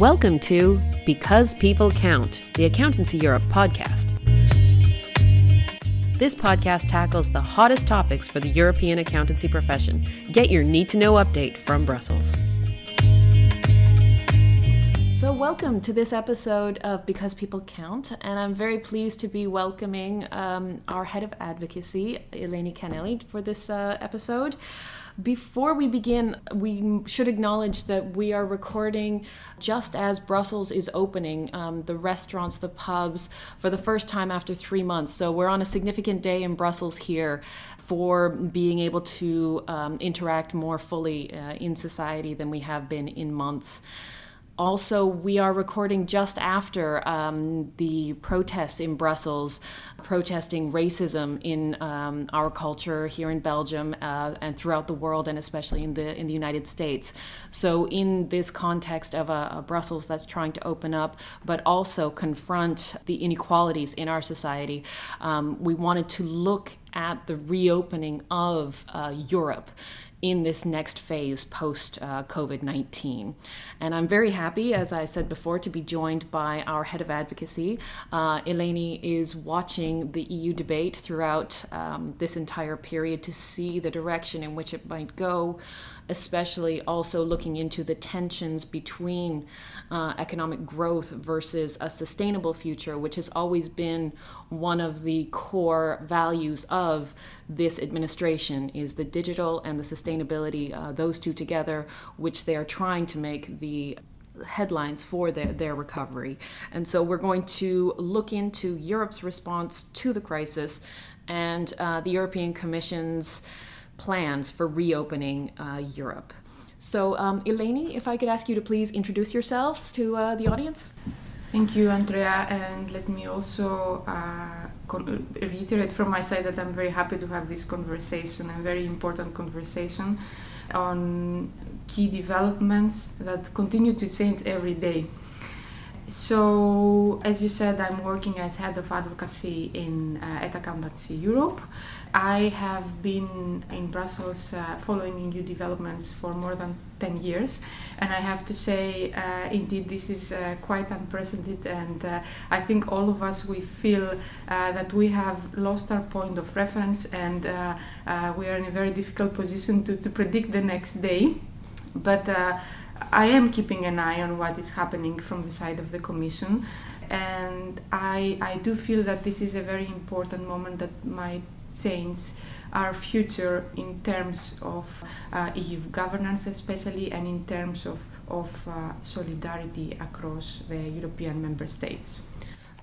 Welcome to Because People Count, the Accountancy Europe podcast. This podcast tackles the hottest topics for the European accountancy profession. Get your need to know update from Brussels. So, welcome to this episode of Because People Count, and I'm very pleased to be welcoming um, our head of advocacy, Eleni Canelli, for this uh, episode. Before we begin, we should acknowledge that we are recording just as Brussels is opening um, the restaurants, the pubs, for the first time after three months. So we're on a significant day in Brussels here for being able to um, interact more fully uh, in society than we have been in months also, we are recording just after um, the protests in Brussels, protesting racism in um, our culture here in Belgium uh, and throughout the world, and especially in the in the United States. So, in this context of a, a Brussels that's trying to open up, but also confront the inequalities in our society, um, we wanted to look at the reopening of uh, Europe in this next phase post uh, COVID 19. And I'm very happy, as I said before, to be joined by our head of advocacy. Uh, Eleni is watching the EU debate throughout um, this entire period to see the direction in which it might go especially also looking into the tensions between uh, economic growth versus a sustainable future, which has always been one of the core values of this administration is the digital and the sustainability, uh, those two together, which they are trying to make the headlines for their, their recovery. And so we're going to look into Europe's response to the crisis and uh, the European Commission's plans for reopening uh, Europe. So, um, Eleni, if I could ask you to please introduce yourselves to uh, the audience. Thank you, Andrea, and let me also uh, reiterate from my side that I'm very happy to have this conversation, a very important conversation on key developments that continue to change every day. So, as you said, I'm working as head of advocacy in uh, Accountancy Europe. I have been in Brussels uh, following EU developments for more than 10 years, and I have to say, uh, indeed, this is uh, quite unprecedented, and uh, I think all of us we feel uh, that we have lost our point of reference, and uh, we are in a very difficult position to, to predict the next day. But I am keeping an eye on what is happening from the side of the Commission, and I, I do feel that this is a very important moment that might change our future in terms of uh, EU governance, especially, and in terms of, of uh, solidarity across the European member states.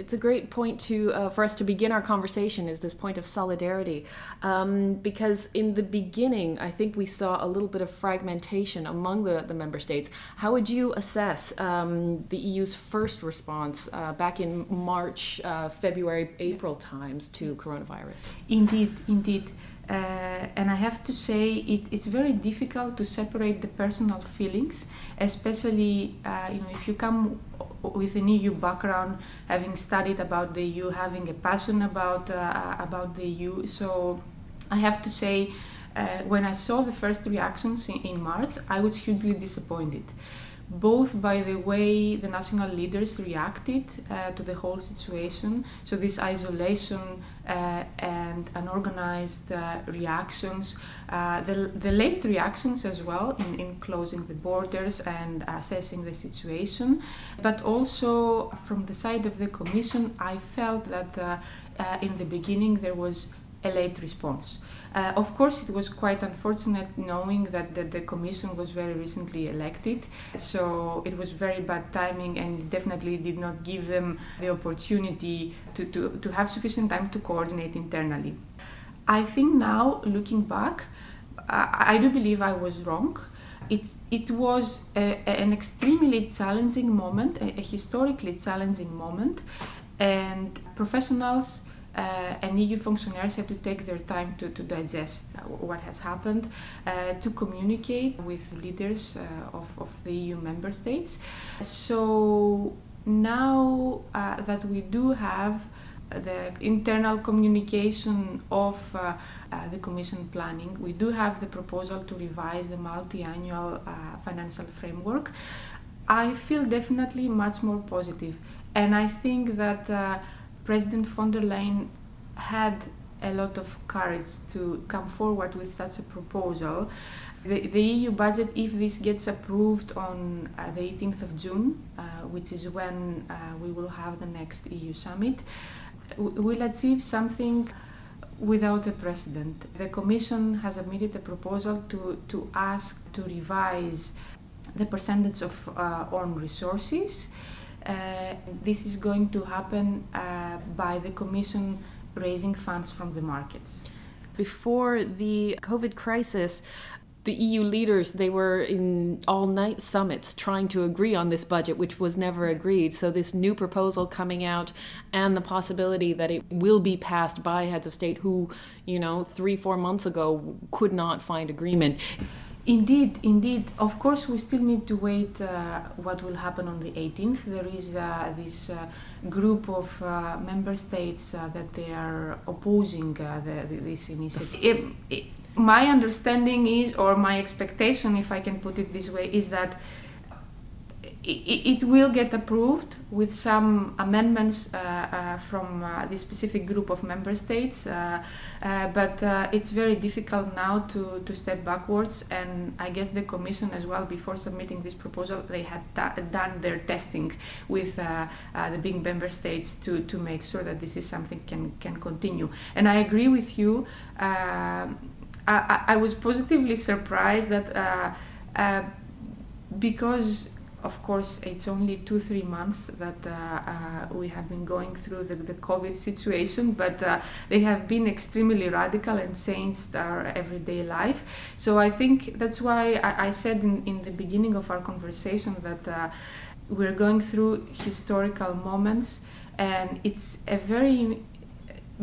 It's a great point to uh, for us to begin our conversation is this point of solidarity, um, because in the beginning I think we saw a little bit of fragmentation among the, the member states. How would you assess um, the EU's first response uh, back in March, uh, February, April times to coronavirus? Indeed, indeed. Uh, and I have to say it, it's very difficult to separate the personal feelings, especially uh, you know if you come with an EU background, having studied about the EU, having a passion about uh, about the EU. So I have to say, uh, when I saw the first reactions in, in March, I was hugely disappointed both by the way the national leaders reacted uh, to the whole situation, so this isolation uh, and unorganized uh, reactions, uh, the, the late reactions as well in, in closing the borders and assessing the situation, but also from the side of the Commission, I felt that uh, uh, in the beginning there was a late response. Uh, of course, it was quite unfortunate knowing that the, the, Commission was very recently elected, so it was very bad timing and definitely did not give them the opportunity to, to, to have sufficient time to coordinate internally. I think now, looking back, I, I do believe I was wrong. It's, it was a, an extremely challenging moment, a, a historically challenging moment, and professionals uh, and EU functionaries had to take their time to, to digest what has happened, uh, to communicate with leaders uh, of, of the EU member states. So now uh, that we do have the internal communication of uh, uh, the Commission planning, we do have the proposal to revise the multi annual financial framework. I feel definitely much more positive, and I think that uh, President von der Leyen had a lot of courage to come forward with such a proposal. The, the EU budget, if this gets approved on uh, the 18th of June, uh, which is when uh, we will have the next EU summit, w- will achieve something without a precedent. The Commission has submitted a proposal to, to ask to revise the percentage of uh, own resources. Uh, this is going to happen uh, by the Commission raising funds from the markets. Before the COVID crisis, the EU leaders they were in all night summits trying to agree on this budget which was never agreed so this new proposal coming out and the possibility that it will be passed by heads of state who you know 3 4 months ago could not find agreement Indeed, indeed. Of course, we still need to wait uh, what will happen on the 18th. There is uh, this uh, group of uh, member states uh, that they are opposing uh, the, the, this initiative. It, it, my understanding is, or my expectation, if I can put it this way, is that it, it will get approved with some amendments uh, uh, from uh, this specific group of member states, uh, uh, but uh, it's very difficult now to, to step backwards. And I guess the Commission, as well, before submitting this proposal, they had ta- done their testing with the big member states to, to make sure that this is something can can continue. And I agree with you. I, I, was positively surprised that because of course, it's only two, three months that uh, uh, we have been going through the, the COVID situation, but uh, they have been extremely radical and changed our everyday life. So I think that's why I, I said in, in the beginning of our conversation that uh, we're going through historical moments, and it's a very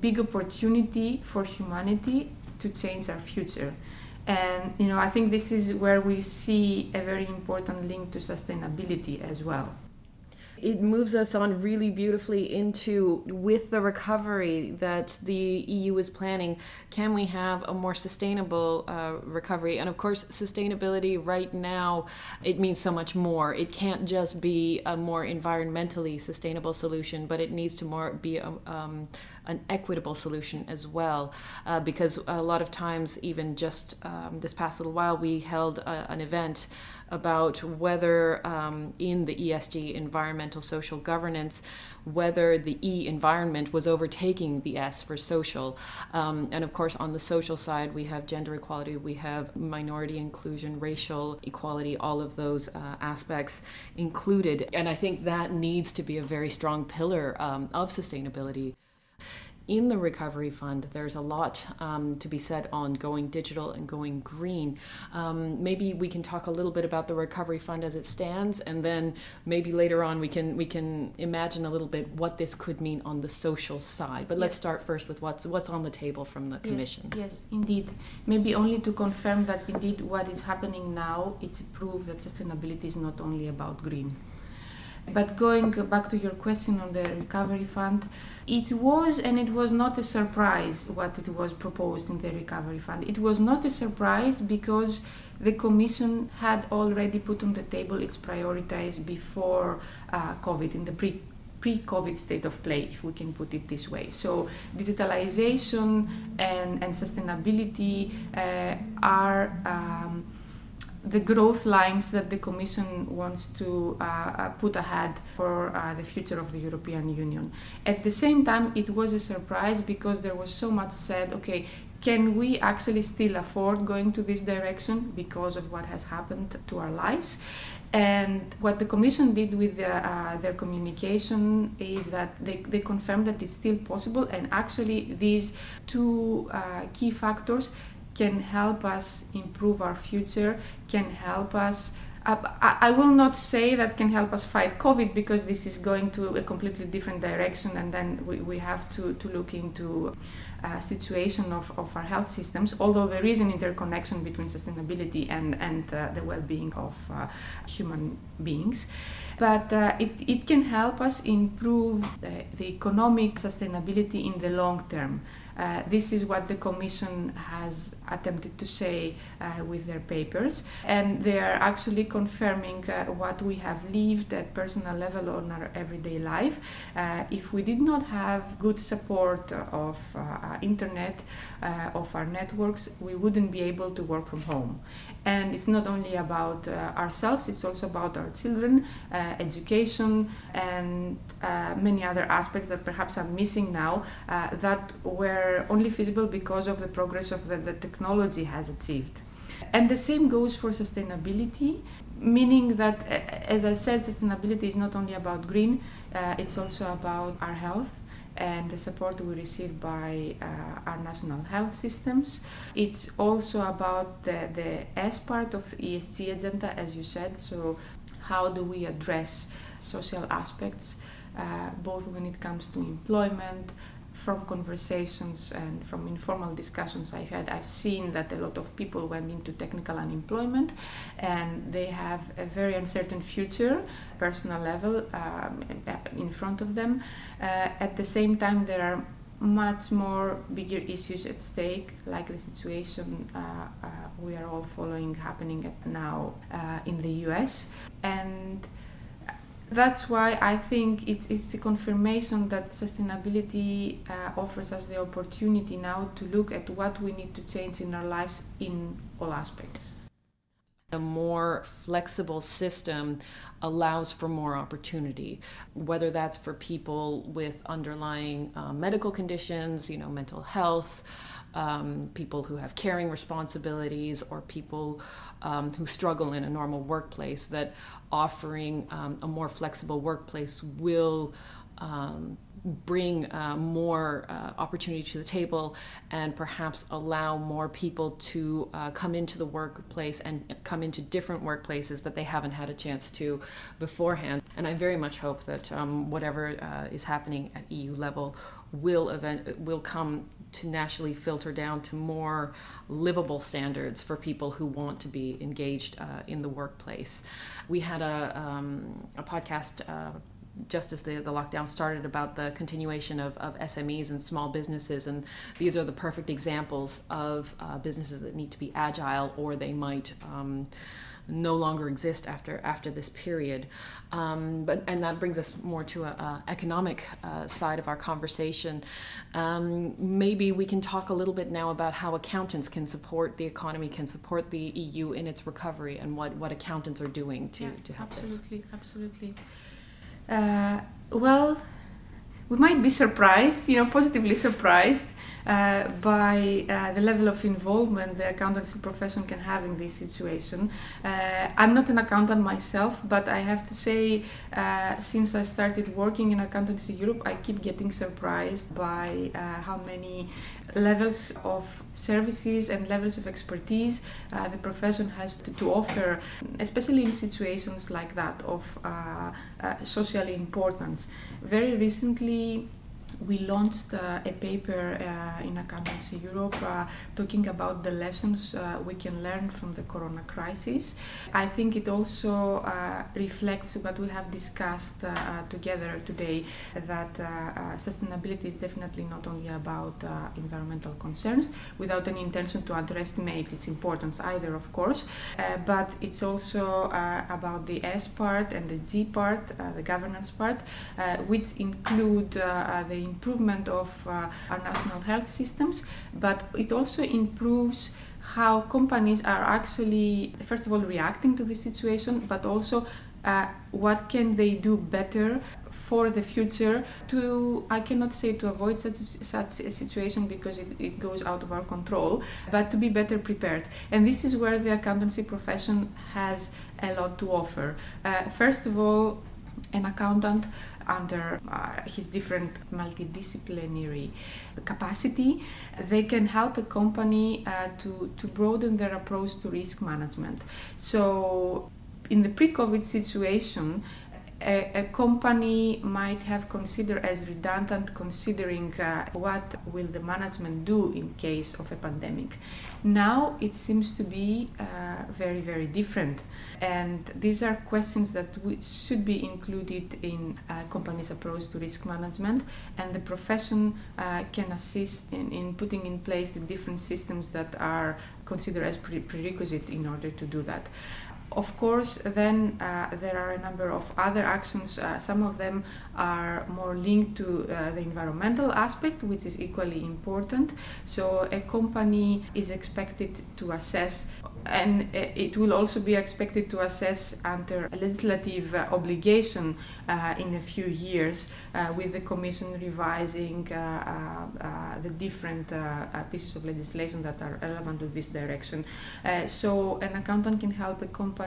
big opportunity for humanity to change our future. And you know, I think this is where we see a very important link to sustainability as well it moves us on really beautifully into with the recovery that the EU is planning. Can we have a more sustainable uh, recovery? And of course, sustainability right now it means so much more. It can't just be a more environmentally sustainable solution, but it needs to more be a, um, an equitable solution as well. Uh, because a lot of times, even just um, this past little while, we held a, an event about whether um, in the ESG, environmental social governance, whether the E environment was overtaking the S for social. Um, and of course, on the social side, we have gender equality, we have minority inclusion, racial equality, all of those uh, aspects included. And I think that needs to be a very strong pillar um, of sustainability in the recovery fund, there's a lot um, to be said on going digital and going green. Um, maybe we can talk a little bit about the recovery fund as it stands, and then maybe later on we can we can imagine a little bit what this could mean on the social side. But let's start first with what's what's on the table from the commission. Yes, yes, indeed. Maybe only to confirm that indeed what is happening now is a proof that sustainability is not only about green. But going back to your question on the recovery fund, it was and it was not a surprise what it was proposed in the recovery fund. It was not a surprise because the Commission had already put on the table its priorities before uh, COVID in the pre pre-COVID state of play, if we can put it this way. So digitalization and, and sustainability uh, are um, the growth lines that the Commission wants to uh, uh, put ahead for uh, the future of the European Union. At the same time, it was a surprise because there was so much said, okay, can we actually still afford going to this direction because of what has happened to our lives? And what the Commission did with the, uh, their communication is that they, they confirmed that it's still possible, and actually, these two uh, key factors can help us improve our future, can help us. Uh, I, will not say that can help us fight COVID because this is going to a completely different direction, and then we, we have to, to look into a situation of, of our health systems, although there is an interconnection between sustainability and, and uh, the well being of uh, human beings. But uh, it, it can help us improve the economic sustainability in the long term. Uh, this is what the Commission has attempted to say uh, with their papers, and they are actually confirming uh, what we have lived at personal level on our everyday life. Uh, if we did not have good support of uh, internet, of our networks, we wouldn't be able to work from home. And it's not only about ourselves; it's also about our children, education, and many other aspects that perhaps are missing now that were only feasible because of the progress of the, the technology has achieved. And the same goes for sustainability, meaning that, as I said, sustainability is not only about green, uh, it's also about our health and the support we receive by uh, our national health systems. It's also about the, the S part of the ESG agenda, as you said. So, how do we address social aspects, uh, both when it comes to employment, from conversations and from informal discussions I've had, I've seen that a lot of people went into technical unemployment and they have a very uncertain future, personal level, um, in front of them. Uh, at the same time, there are much more bigger issues at stake, like the situation uh, uh, we are all following happening now uh, in the US. And that's why I think it's, it's a confirmation that sustainability uh, offers us the opportunity now to look at what we need to change in our lives in all aspects. A more flexible system allows for more opportunity, whether that's for people with underlying uh, medical conditions, you know, mental health, um, people who have caring responsibilities, or people um, who struggle in a normal workplace, that offering um, a more flexible workplace will um, bring uh, more uh, opportunity to the table and perhaps allow more people to uh, come into the workplace and come into different workplaces that they haven't had a chance to beforehand. And I very much hope that um, whatever uh, is happening at EU level will event will come to nationally filter down to more livable standards for people who want to be engaged uh, in the workplace. We had a, um, a podcast uh, just as the, the lockdown started about the continuation of, of SMEs and small businesses. And these are the perfect examples of uh, businesses that need to be agile or they might. Um, no longer exist after after this period. Um, but and that brings us more to a, a economic uh, side of our conversation. Um, maybe we can talk a little bit now about how accountants can support the economy, can support the EU in its recovery, and what what accountants are doing to yeah, to help absolutely, this. Absolutely, absolutely. Uh, well, we might be surprised, you know, positively surprised uh, by uh, the level of involvement the accountancy profession can have in this situation. Uh, I'm not an accountant myself, but I have to say, uh, since I started working in Accountancy Europe, I keep getting surprised by uh, how many levels of services and levels of expertise uh, the profession has to, to, offer, especially in situations like that of social importance. Very recently, we launched uh, a paper uh, in Accountancy Europe uh, talking about the lessons uh, we can learn from the corona crisis. I think it also uh, reflects what we have discussed uh, together today that sustainability is definitely not only about environmental concerns without any intention to underestimate its importance either, of course, but it's also about the S part and the G part, the governance part, which include the improvement of uh, our national health systems, but it also improves how companies are actually, first of all, reacting to the situation, but also uh, what can they do better for the future to i cannot say to avoid such, such a situation because it, it goes out of our control but to be better prepared. And this is where the accountancy profession has a lot to offer. Uh, first of all an accountant under uh, his different multidisciplinary capacity, they can help a company uh, to, to broaden their approach to risk management. So, in the pre COVID situation, a, a, company might have considered as redundant considering uh, what will the management do in case of a pandemic. Now it seems to be uh, very very different. And these are questions that should be included in a company's approach to risk management. And the profession uh, can assist in, in putting in place the different systems that are considered as pre- prerequisite in order to do that of course, then uh, there are a number of other actions. Uh, some of them are more linked to uh, the environmental aspect, which is equally important. So, a company is expected to assess and it will also be expected to assess under a legislative uh, obligation uh, in a few years uh, with the commission revising uh, uh, uh, the different pieces of legislation that are relevant to this direction so an accountant can help a company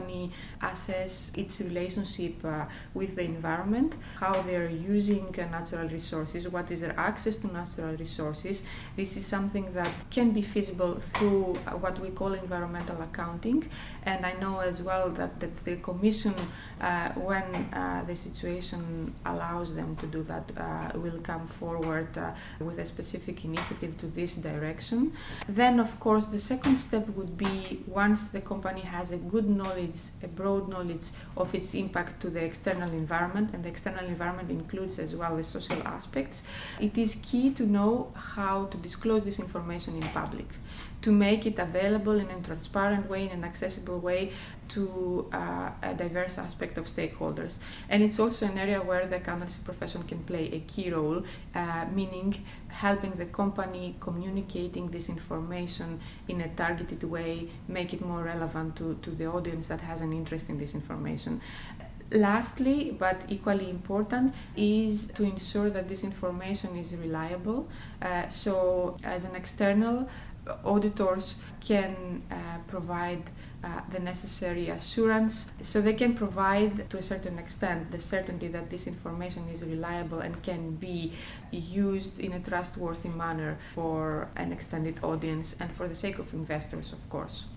assess its relationship uh, with the environment how they're using uh, natural resources what is their access to natural resources this is something that can be feasible through uh, what we call environmental accounting. And I know as well that, that the Commission, uh, when uh, the situation allows them to do that, uh, will come forward uh, with a specific initiative to this direction. Then, of course, the second step would be once the company has a good knowledge, a broad knowledge of its impact to the external environment, and the external environment includes as well the social aspects, it is key to know how to disclose this information in public to make it available in a transparent way, in an accessible way to uh, a diverse aspect of stakeholders. And it's also an area where the accountancy profession can play a key role, uh, meaning helping the company communicating this information in a targeted way, make it more relevant to, to the audience that has an interest in this information. Lastly, but equally important, is to ensure that this information is reliable. Uh, so, as an external auditors can uh, provide uh, the necessary assurance. So they can provide to a certain extent the certainty that this information is reliable and can be used in a trustworthy manner for an extended audience and for the sake of investors of course.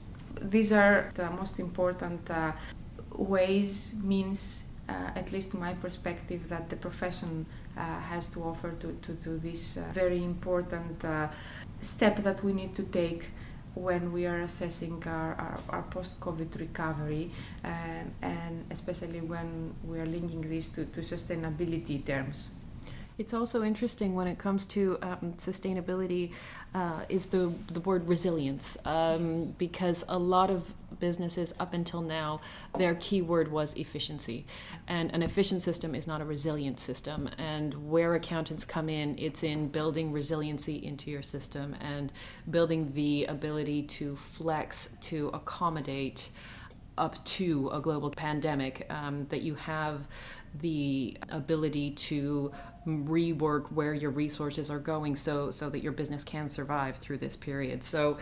These are the most important uh, ways means uh, at least my perspective that the profession uh, has to offer to, to, to this uh, very important step that we need to take when we are assessing our, our, our post-COVID recovery um, and especially when we are linking this to, to sustainability terms. It's also interesting when it comes to um, sustainability uh, is the the word resilience. Um, yes. because a lot of businesses up until now their keyword was efficiency. And an efficient system is not a resilient system. And where accountants come in it's in building resiliency into your system and building the ability to flex to accommodate up to a global pandemic um, that you have the ability to rework where your resources are going so so that your business can survive through this period. So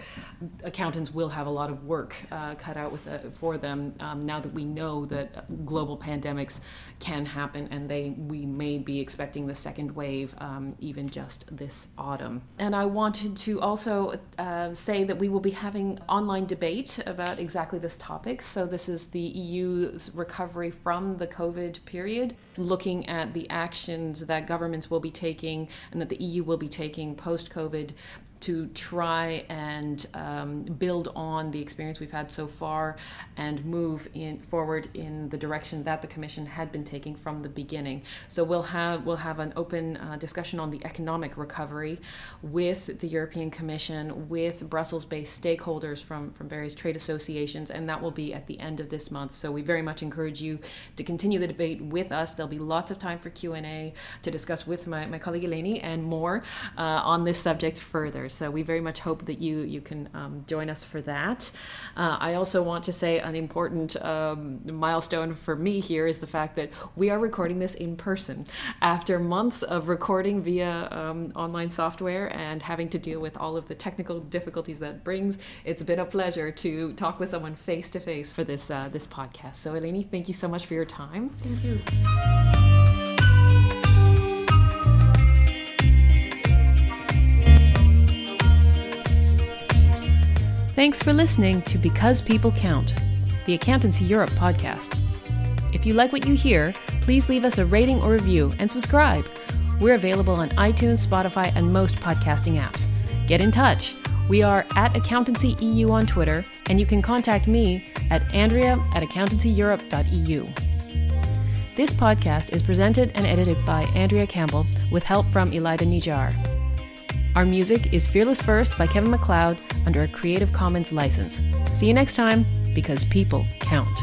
accountants will have a lot of work uh, cut out with uh, for them. Um, now that we know that global pandemics can happen and they we may be expecting the second wave um, even just this autumn. And I wanted to also uh, say that we will be having online debate about exactly this topic. So this is the EU's recovery from the COVID period looking at the actions that governments will be taking and that the EU will be taking post COVID to try and um, build on the experience we've had so far and move in forward in the direction that the commission had been taking from the beginning. So we'll have we'll have an open uh, discussion on the economic recovery with the European Commission, with Brussels-based stakeholders from from various trade associations, and that will be at the end of this month. So we very much encourage you to continue the debate with us. There'll be lots of time for Q and A to discuss with my, my colleague Eleni and more uh, on this subject further. So we very much hope that you you can um, join us for that. Uh, I also want to say an important um, milestone for me here is the fact that we are recording this in person after months of recording via um, online software and having to deal with all of the technical difficulties that brings. It's been a pleasure to talk with someone face to face for this uh, this podcast. So Eleni, thank you so much for your time. Thank you. Thanks for listening to Because People Count, the Accountancy Europe podcast. If you like what you hear, please leave us a rating or review and subscribe. We're available on iTunes, Spotify, and most podcasting apps. Get in touch. We are at Accountancy EU on Twitter, and you can contact me at andrea at accountancyeurope.eu. This podcast is presented and edited by Andrea Campbell with help from Elida Nijar. Our music is Fearless First by Kevin MacLeod under a Creative Commons license. See you next time, because people count.